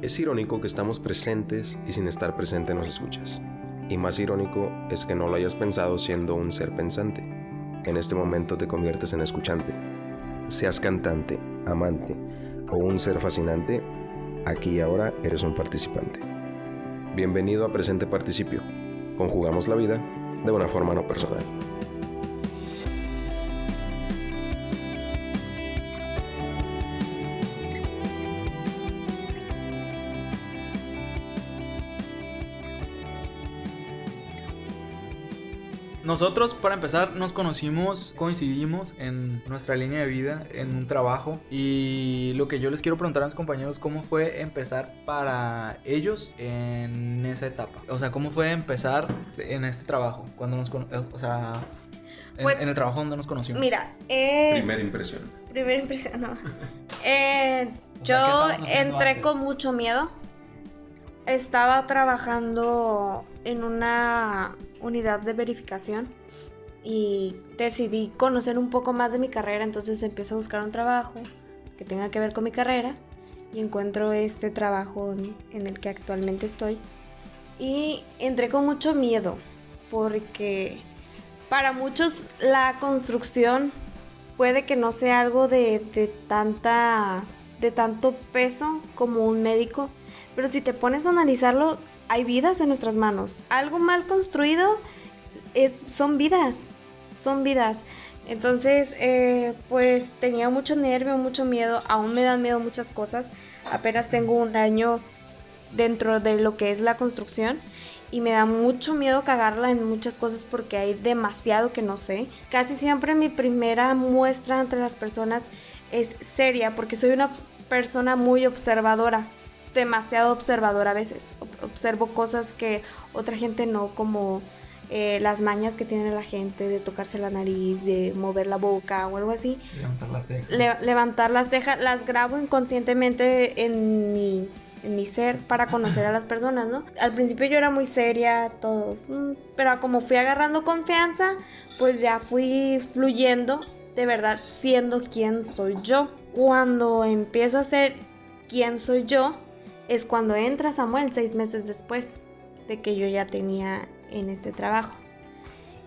Es irónico que estamos presentes y sin estar presente nos escuchas. Y más irónico es que no lo hayas pensado siendo un ser pensante. En este momento te conviertes en escuchante. Seas cantante, amante o un ser fascinante, aquí y ahora eres un participante. Bienvenido a Presente Participio. Conjugamos la vida de una forma no personal. Nosotros, para empezar, nos conocimos, coincidimos en nuestra línea de vida, en un trabajo. Y lo que yo les quiero preguntar a mis compañeros, ¿cómo fue empezar para ellos en esa etapa? O sea, ¿cómo fue empezar en este trabajo? Cuando nos o sea, en, Pues, en el trabajo donde nos conocimos. Mira, eh, Primera impresión. primera impresión, no. Eh, O sea, ¿qué yo entré antes? con mucho miedo. Estaba trabajando en una unidad de verificación y decidí conocer un poco más de mi carrera, entonces empiezo a buscar un trabajo que tenga que ver con mi carrera y encuentro este trabajo en, el que actualmente estoy. Y entré con mucho miedo porque para muchos la construcción puede que no sea algo de, de tanta de tanto peso como un médico, pero si te pones a analizarlo, hay vidas en nuestras manos. Algo mal construido es, son vidas, son vidas. Entonces, eh, pues tenía mucho nervio, mucho miedo, aún me dan miedo muchas cosas. Apenas tengo un año dentro de lo que es la construcción y me da mucho miedo cagarla en muchas cosas porque hay demasiado que no sé. Casi siempre mi primera muestra entre las personas es seria porque soy una persona muy observadora, demasiado observadora a veces. Ob- Observo cosas que otra gente no, como eh, las mañas que tiene la gente de tocarse la nariz, de mover la boca o algo así Levantar la ceja. le- levantar las cejas, las grabo inconscientemente en mi, en mi ser para conocer a las personas, ¿no? Al principio yo era muy seria, todo, mm, pero como fui agarrando confianza, pues ya fui fluyendo, de verdad, siendo quien soy yo. Cuando empiezo a ser quien soy yo, es cuando entra Samuel seis meses después de que yo ya tenía en ese trabajo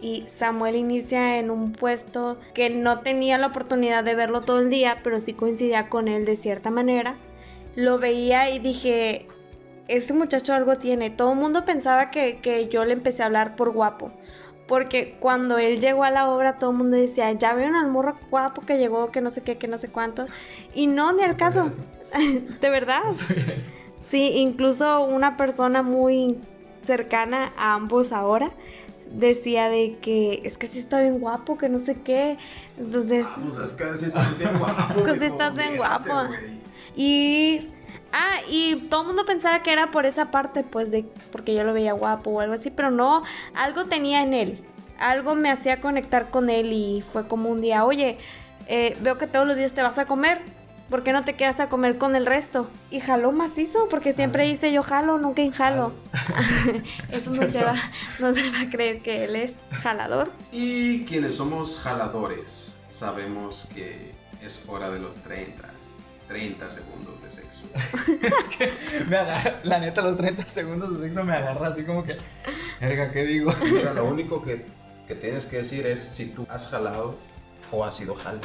y Samuel inicia en un puesto que no tenía la oportunidad de verlo todo el día, pero sí coincidía con él de cierta manera. Lo veía y dije, este muchacho algo tiene. Todo el mundo pensaba que, que yo le empecé a hablar por guapo. Porque cuando él llegó a la obra, todo el mundo decía, ya vieron al morro guapo que llegó, que no sé qué, que no sé cuánto. Y no, ni al caso. de verdad. Sí, incluso una persona muy cercana a ambos ahora decía de que es que sí está bien guapo, que no sé qué. Entonces, Pues es que estás bien guapo. Pues estás bien guapo. y ah, y todo el mundo pensaba que era por esa parte, pues de porque yo lo veía guapo o algo así, pero no, algo tenía en él. Algo me hacía conectar con él y fue como un día, oye, eh, veo que todos los días te vas a comer. ¿Por qué no te quedas a comer con el resto? Y jaló macizo, porque siempre dice yo jalo, nunca injalo. Eso no se, va, no se va a creer que él es jalador. Y quienes somos jaladores, sabemos que es hora de los 30. 30 segundos de sexo. Es que me agarra, la neta, los 30 segundos de sexo me agarra así como que, verga, ¿qué digo? Mira, lo único que, que tienes que decir es si tú has jalado o has sido jale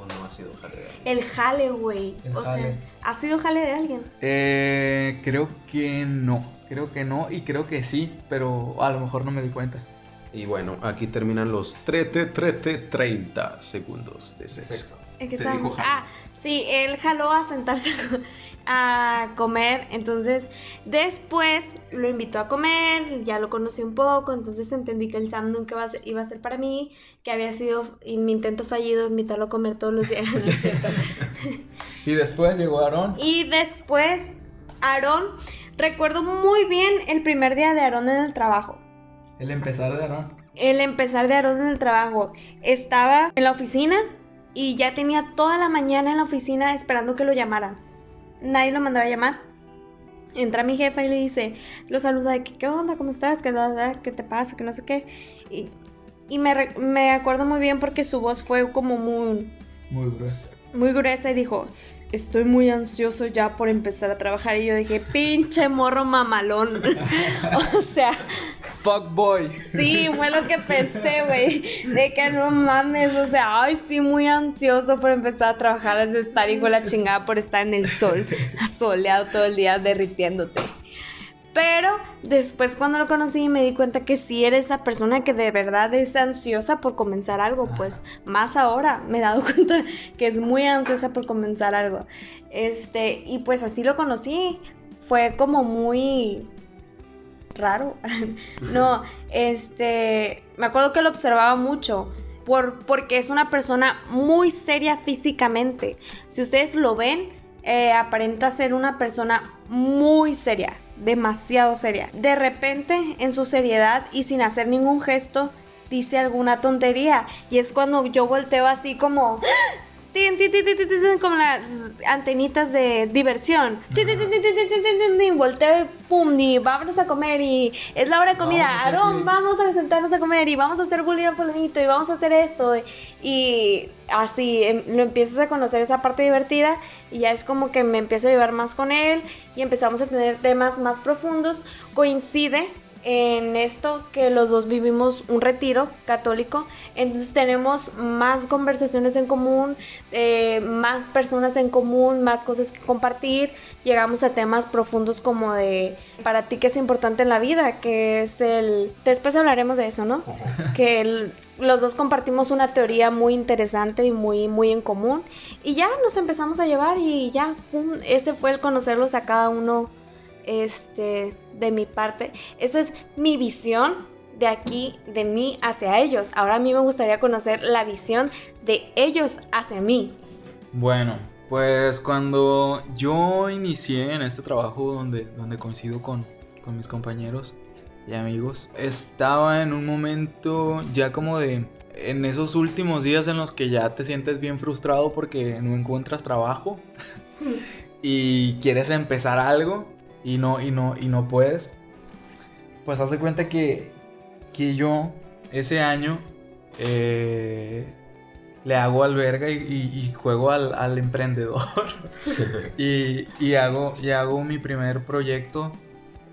o no has sido jale de alguien. El jale, güey. O jale. sea, ¿ha sido jale de alguien? Eh, creo que no, creo que no y creo que sí, pero a lo mejor no me di cuenta. Y bueno, aquí terminan los 30, 30, 30 segundos de sexo. Es que jale. Ah, sí, él jaló a sentarse a comer. Entonces, después lo invitó a comer, ya lo conocí un poco. Entonces entendí que el Sam nunca iba a ser, para mí, que había sido mi intento fallido invitarlo a comer todos los días. ¿no es cierto? Y después llegó Aarón. Y después, Aarón, recuerdo muy bien el primer día de Aarón en el trabajo. El empezar de Aarón. El empezar de Aarón en el trabajo. Estaba en la oficina y ya tenía toda la mañana en la oficina esperando que lo llamaran. Nadie lo mandaba a llamar. Entra mi jefa y le dice, lo saluda de que, ¿qué onda? ¿Cómo estás? ¿Qué, da- da? ¿Qué te pasa? Que no sé qué. Y, y me, me acuerdo muy bien porque su voz fue como muy, Muy grueso. muy gruesa y dijo, estoy muy ansioso ya por empezar a trabajar. Y yo dije, pinche morro mamalón. o sea... Fuck boy. Sí, fue lo que pensé, güey. De que no mames, o sea, ay, sí, muy ansioso por empezar a trabajar, es estar igual la chingada por estar en el sol, soleado todo el día derritiéndote. Pero después cuando lo conocí me di cuenta que sí eres esa persona que de verdad es ansiosa por comenzar algo, pues más ahora me he dado cuenta que es muy ansiosa por comenzar algo. Este, y pues así lo conocí. Fue como muy raro. no, este, me acuerdo que lo observaba mucho. Por, porque es una persona muy seria físicamente. Si ustedes lo ven, eh, aparenta ser una persona muy seria demasiado seria. De repente, en su seriedad y sin hacer ningún gesto, dice alguna tontería. Y es cuando yo volteo así como como las antenitas de diversión. Volteo, pum, y vamos a comer y es la hora de comida. Aarón, vamos a sentarnos a comer y vamos a hacer bullying a fulanito y vamos a hacer esto. Y así em, lo empiezas a conocer esa parte divertida y ya es como que me empiezo a llevar más con él y empezamos a tener temas más profundos. Coincide en esto que los dos vivimos un retiro católico, entonces tenemos más conversaciones en común, eh, más personas en común, más cosas que compartir, llegamos a temas profundos como de para ti qué es importante en la vida, que es el... Después hablaremos de eso, ¿no? que los dos compartimos una teoría muy interesante y muy, muy en común. Y ya nos empezamos a llevar y ya, ese fue el conocerlos a cada uno este, de mi parte. Esta es mi visión de aquí, de mí hacia ellos. Ahora a mí me gustaría conocer la visión de ellos hacia mí. Bueno, pues cuando yo inicié en este trabajo donde, donde coincido con, con mis compañeros y amigos, estaba en un momento ya como de en esos últimos días en los que ya te sientes bien frustrado porque no encuentras trabajo y quieres empezar algo y no, y no, y no puedes, pues hace cuenta que, que yo ese año eh, le hago alberga y, y, juego al, al emprendedor. Y, y, hago, y hago mi primer proyecto,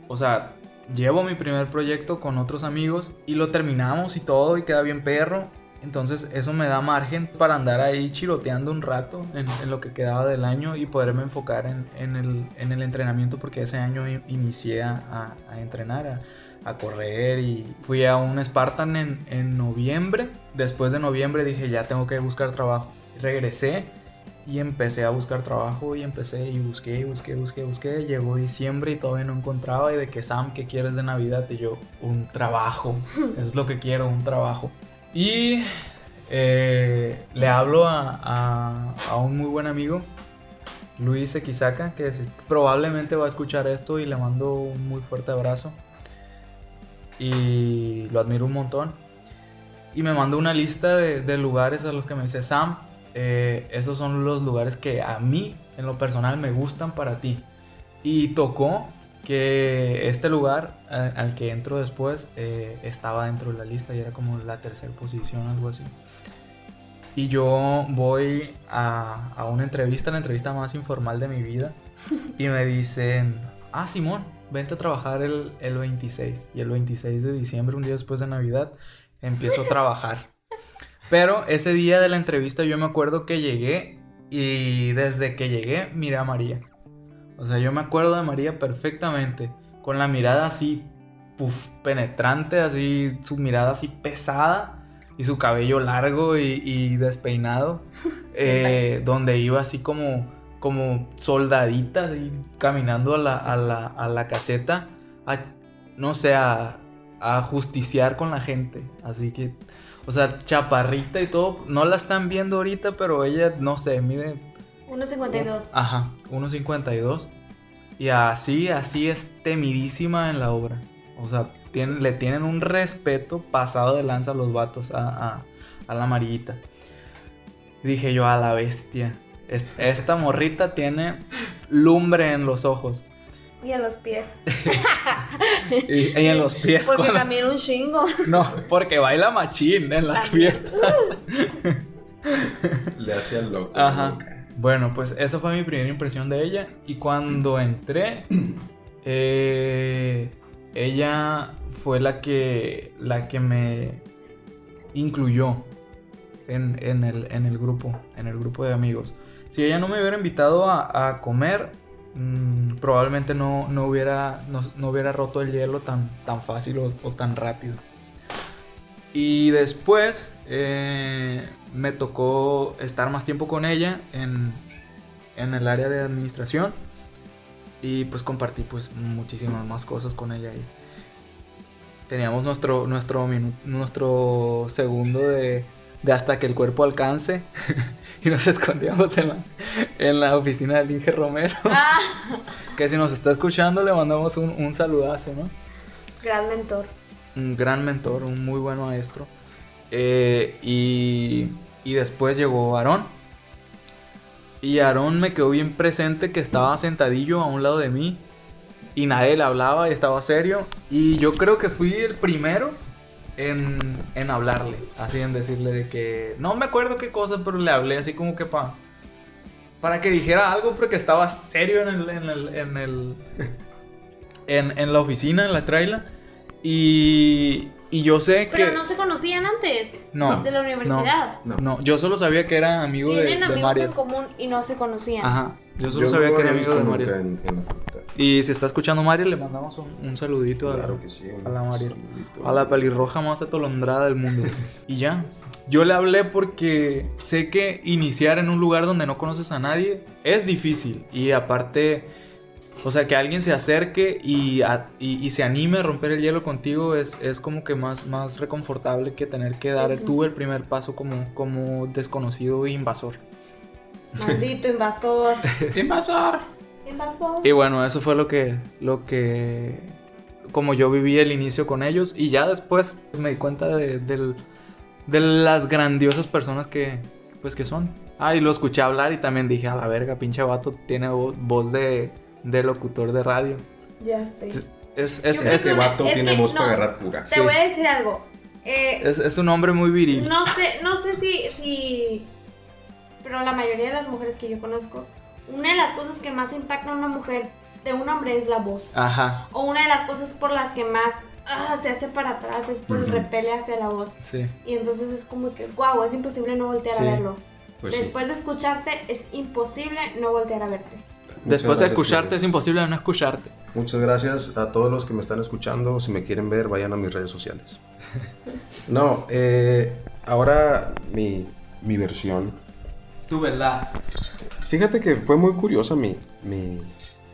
o sea, llevo mi primer proyecto con otros amigos y lo terminamos y todo y queda bien perro entonces eso me da margen para andar ahí chiroteando un rato en, lo que quedaba del año y poderme enfocar en, el, entrenamiento porque ese año inicié a, entrenar, a, correr y fui a un Spartan en, noviembre. Después de noviembre dije ya tengo que buscar trabajo. Regresé y empecé a buscar trabajo y empecé y busqué, busqué, busqué, busqué. Llegó diciembre y todavía no encontraba y de que Sam, ¿qué quieres de Navidad? Y yo, un trabajo. es lo que quiero, un trabajo. Y eh, le hablo a, un muy buen amigo, Luis Equisaca, que probablemente va a escuchar esto y le mando un muy fuerte abrazo. Y lo admiro un montón. Y me manda una lista de, lugares a los que me dice Sam. Eh, esos son los lugares que a mí, en lo personal, me gustan para ti. Y tocó que este lugar al que entro después eh, estaba dentro de la lista y era como la tercera posición, algo así. Y yo voy a, a, una entrevista, la entrevista más informal de mi vida, y me dicen, ah, Simón, vente a trabajar el, el 26. Y el 26 de diciembre, un día después de Navidad, empiezo a trabajar. Pero ese día de la entrevista yo me acuerdo que llegué y desde que llegué miré a María. O sea, yo me acuerdo de María perfectamente, con la mirada así, puff, penetrante, así, su mirada así pesada y su cabello largo y, despeinado, eh, donde iba así como, como soldadita, así, caminando a la, a la, a la caseta, a, no sé, a, a justiciar con la gente. Así que, o sea, chaparrita y todo, no la están viendo ahorita, pero ella, no sé, mide 1.52. Ajá, 1.52. Y así, así es temidísima en la obra. O sea, le tienen un respeto pasado de lanza a los vatos, a, la amarillita. dije yo, a la bestia. Esta morrita tiene lumbre en los ojos. Y en los pies. y, en los pies. Porque también un chingo. No, porque baila machín en las fiestas. Le hacía loco. Ajá. Bueno, pues esa fue mi primera impresión de ella. Y cuando entré, eh, ella fue la que, la que me incluyó en, en el, en el grupo, en el grupo de amigos. Si ella no me hubiera invitado a, a comer, mm, probablemente no, no hubiera, no, no hubiera roto el hielo tan, tan fácil o, o tan rápido. Y después eh, me tocó estar más tiempo con ella en, en el área de administración. Y pues compartí pues muchísimas más cosas con ella. Y teníamos nuestro, nuestro, nuestro segundo de, de hasta que el cuerpo alcance. y nos escondíamos en la, en la oficina del Inge Romero. Ah, que si nos está escuchando le mandamos un, un saludazo, ¿no? gran mentor. Un gran mentor, un muy buen maestro. Eh, y, y después llegó Aarón. Y Aarón me quedó bien presente que estaba sentadillo a un lado de mí. Y nadie le hablaba y estaba serio. Y yo creo que fui el primero en, en hablarle. Así en decirle de que... No me acuerdo qué cosa, pero le hablé así como que para... Para que dijera algo porque estaba serio en el... En, el, en, el- en- en la oficina, en la traila. Y, y yo sé que... Pero no se conocían antes No, de la universidad. No. No, yo solo sabía que era amigo de, Tienen de amigos Mario. en común y no se conocían. Ajá, yo solo Yo sabía no que era amigo de Mario. nunca En, en la facultad. Y si está escuchando Mario, le mandamos un, un saludito a, Claro que sí. a la María. saludito. a la pelirroja más atolondrada del mundo. y ya. Yo le hablé porque sé que iniciar en un lugar donde no conoces a nadie es difícil. Y aparte, o sea, que alguien se acerque y, a- y- y se anime a romper el hielo contigo es, es como que más, más reconfortable que tener que dar tú el primer paso como, como desconocido e invasor. Maldito invasor. ¡Invasor! Invasor. Y bueno, eso fue lo que, lo que, como yo viví el inicio con ellos y ya después me di cuenta de, del- de las grandiosas personas que, pues que son. Ah, y lo escuché hablar y también dije, a la verga, pinche vato, tiene vo- voz de, de locutor de radio. Ya sé. Es, Ese que- vato es tiene que voz no. para agarrar pura. Te sí. voy a decir algo. Eh, es- es un hombre muy viril. no sé, no sé si, si. Pero la mayoría de las mujeres que yo conozco, una de las cosas que más impacta a una mujer de un hombre es la voz. Ajá, O una de las cosas por las que más ah, se hace para atrás es por el Ujú. repele hacia la voz. sí. Y entonces es como que, wow, es imposible no voltear Sí. a verlo. Pues sí. Después de escucharte, es imposible no voltear a verte. Después de escucharte es imposible no escucharte. Muchas gracias a todos los que me están escuchando. Si me quieren ver, vayan a mis redes sociales. No, eh, ahora mi, mi versión. Tu verdad. Fíjate que fue muy curiosa mi, mi...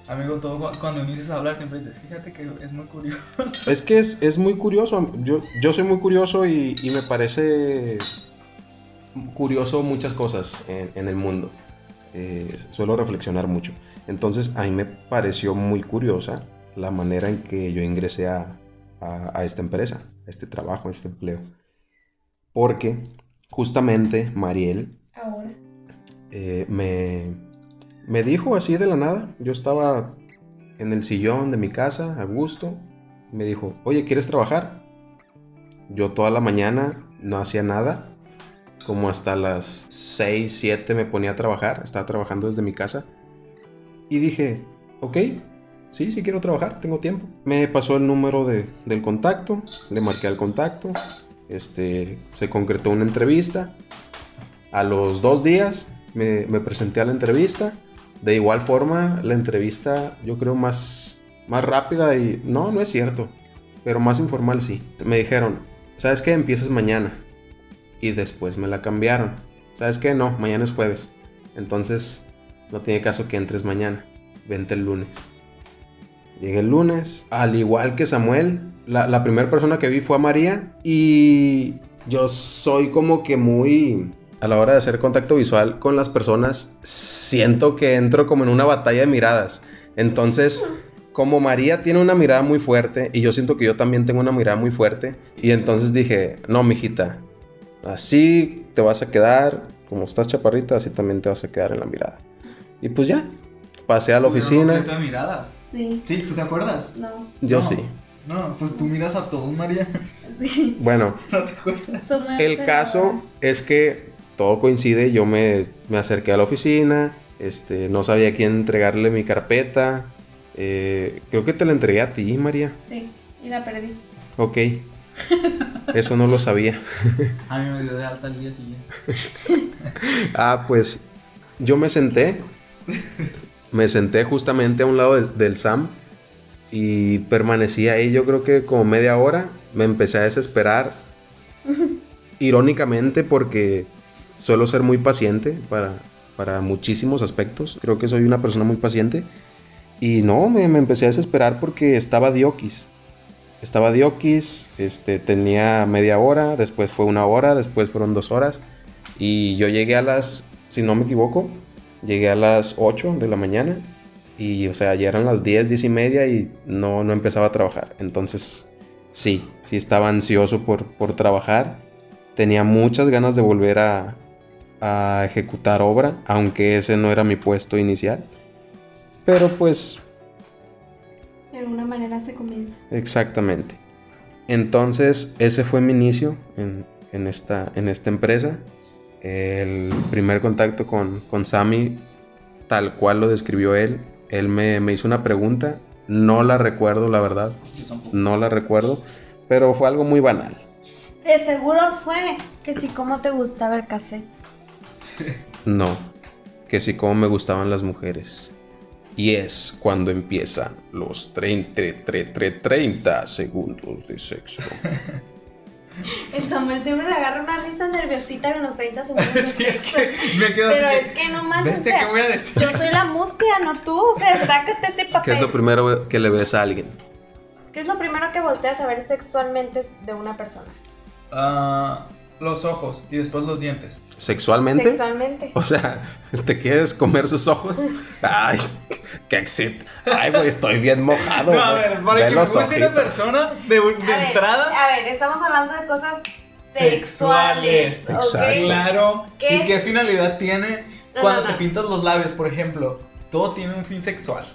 Amigo, todo cu- cuando inicias a hablar siempre dices, fíjate que es muy curioso. Es que es, es muy curioso. Yo, yo soy muy curioso y, y me parece curioso muchas cosas en, en el mundo. Eh, suelo reflexionar mucho. Entonces a mí me pareció muy curiosa la manera en que yo ingresé a, a- a esta empresa, a este trabajo, a este empleo. Porque justamente Mariel Ahora. eh, me, me dijo así de la nada. Yo estaba en el sillón de mi casa, a gusto. Me dijo, oye, ¿quieres trabajar? Yo toda la mañana no hacía nada. Como hasta las 6, 7 me ponía a trabajar. Estaba trabajando desde mi casa. Y dije, ok, sí, sí quiero trabajar, tengo tiempo. Me pasó el número de- del contacto, le marqué al contacto. Este, se concretó una entrevista. A los dos días me, me presenté a la entrevista. De igual forma, la entrevista yo creo más, más rápida y no, no es cierto, pero más informal sí. Me dijeron, ¿sabes qué? Empiezas mañana. Y después me la cambiaron. ¿Sabes qué? No, mañana es jueves. Entonces, no tiene caso que entres mañana. Vente el lunes. Llegué el lunes. Al igual que Samuel, la, la primera persona que vi fue a María. Y yo soy como que muy... A la hora de hacer contacto visual con las personas, siento que entro como en una batalla de miradas. Entonces, como María tiene una mirada muy fuerte y yo siento que yo también tengo una mirada muy fuerte. Y entonces dije, no, mijita, así te vas a quedar, como estás chaparrita, así también te vas a quedar en la mirada. Y pues ya, pasé a la oficina. de miradas. Sí. Sí, ¿tú te acuerdas? No. Yo No. sí. No, pues tú miras a todos, María. Sí. Bueno, ¿No te acuerdas? El caso es que todo coincide, yo me, me acerqué a la oficina, este, no sabía a quién entregarle mi carpeta. Eh, creo que te la entregué a ti, María. Sí, y la perdí. Ok. Eso no lo sabía. A mí me dio de alta el día siguiente. Ah, pues yo me senté. Me senté justamente a un lado del, del Sam y permanecí ahí yo creo que como media hora. Me empecé a desesperar. Irónicamente porque suelo ser muy paciente para, para muchísimos aspectos. Creo que soy una persona muy paciente. Y no, me, me empecé a desesperar porque estaba Diokis. Estaba Diokis, este, tenía media hora, después fue una hora, después fueron dos horas. Y yo llegué a las, si no me equivoco, llegué a las 8 de la mañana. Y, o sea, ya eran las 10, 10 y media y no, no empezaba a trabajar. Entonces, sí, sí estaba ansioso por, por trabajar. Tenía muchas ganas de volver a, a ejecutar obra, aunque ese no era mi puesto inicial. Pero pues alguna manera se comienza. Exactamente. Entonces, ese fue mi inicio en, en esta, en esta empresa. El primer contacto con, con Sammy, tal cual lo describió él, él me, me hizo una pregunta. No la recuerdo, la verdad. No la recuerdo. Pero fue algo muy banal. De seguro fue que sí, ¿cómo te gustaba el café? No. Que sí, como me gustaban las mujeres. Y es cuando empiezan los 30, 30, 30 segundos de sexo. El Samuel siempre le agarra una risa nerviosita con los 30 segundos. de Sí, es sexo. que me quedo Pero así es que no manches. o ¿Viste sea, qué voy a decir? Yo soy la música, no tú. O sea, sácate ese ¿Qué papel. es lo primero que le ves a alguien? ¿Qué es lo primero que volteas a ver sexualmente de una persona? Ah, los ojos y después los dientes. ¿Sexualmente? Sexualmente. O sea, ¿te quieres comer sus ojos? Ay, qué excit. Ay, güey, estoy bien mojado. No, a ver, para que guste una persona de, de A ver, entrada. A ver, estamos hablando de cosas sexuales. Sexuales. Claro. ¿Qué ¿Y es? qué finalidad tiene No, cuando no, te pintas los labios, por ejemplo? Todo tiene un fin sexual.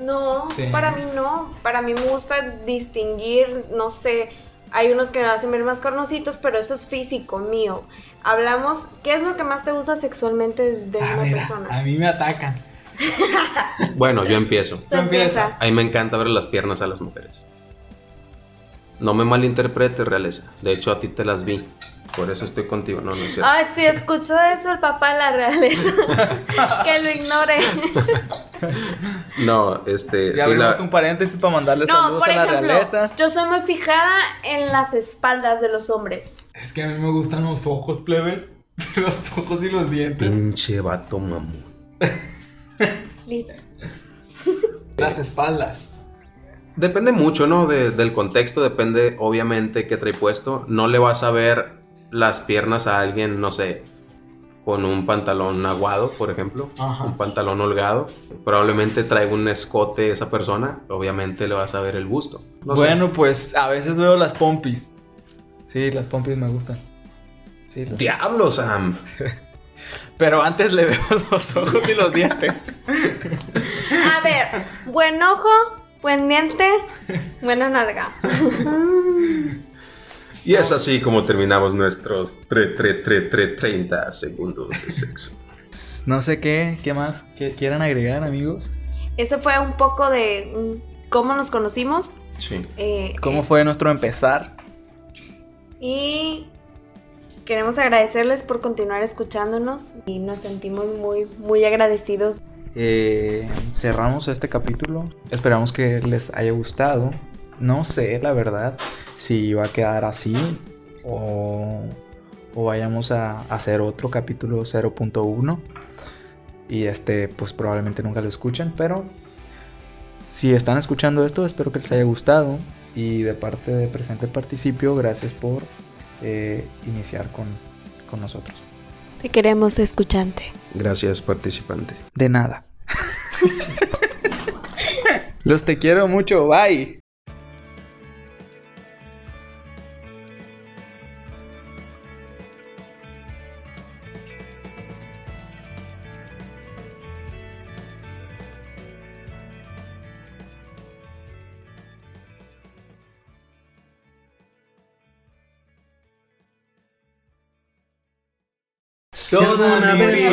No, Sí. para mí no. Para mí me gusta distinguir, no sé, hay unos que me hacen ver más carnositos, pero eso es físico mío. Hablamos, ¿qué es lo que más te gusta sexualmente de A una ver, persona? a mí me atacan. Bueno, yo empiezo. Tú empieza. A mí me encanta ver las piernas a las mujeres. No me malinterpretes, realeza. De hecho, a ti te las vi. Por eso estoy contigo. No, no es cierto. Ay, si escuchó eso el papá de la realeza, que lo ignore. No, este. Ya sí, abrimos la- un paréntesis para mandarle No, saludos por a la ejemplo, realeza. yo soy muy fijada en las espaldas de los hombres. Es que a mí me gustan los ojos, plebes. Los ojos y los dientes. Pinche vato mamón. Las espaldas. Depende mucho, ¿no? De- del contexto, depende obviamente qué trae puesto. No le vas a ver las piernas a alguien, no sé, con un pantalón aguado, por ejemplo. Ajá. Un pantalón holgado. Probablemente traiga un escote esa persona. Obviamente le vas a ver el busto. No sé. bueno, pues a veces veo las pompis. Sí, las pompis me gustan. Sí, las- ¡Diablo, Sam! Pero antes le veo los ojos y los dientes. A ver, buen ojo, buen diente, buena nalga. Y es así como terminamos nuestros tre, tre, tre, tre, 30 segundos de sexo. No sé qué, qué más que quieran agregar, amigos. Eso fue un poco de mm, cómo nos conocimos. Sí. eh, ¿Cómo eh, fue nuestro empezar? Y queremos agradecerles por continuar escuchándonos y nos sentimos muy, muy agradecidos. Eh, cerramos este capítulo. Esperamos que les haya gustado. No sé, la verdad, si va a quedar así o, o vayamos a hacer otro capítulo 0.1. Y este, pues probablemente nunca lo escuchen, pero si están escuchando esto, espero que les haya gustado. Y de parte de Presente Participio, gracias por eh, iniciar con, con nosotros. Te queremos escuchante. Gracias, participante. De nada. Los te quiero mucho, bye.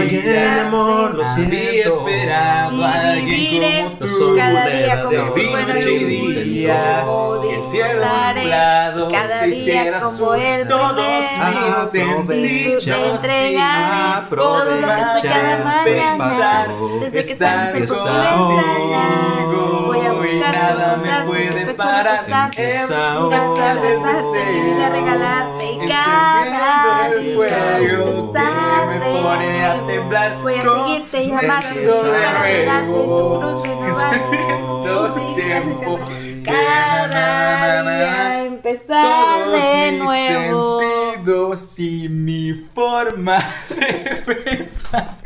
Toda mi amor, lo siento. esperado a alguien como tú. cada día como un día, que el cielo nublado cada se día como el Todos mis sentidos mañana. Desde que estar contigo y nada me puede parar. Empezar desde cero, regalarte y cada el fuego que me pone a temblar. Voy a seguirte y amarte de nuevo. tiempo. Cada día empezar Todos de mis nuevo. sentidos y mi forma de pensar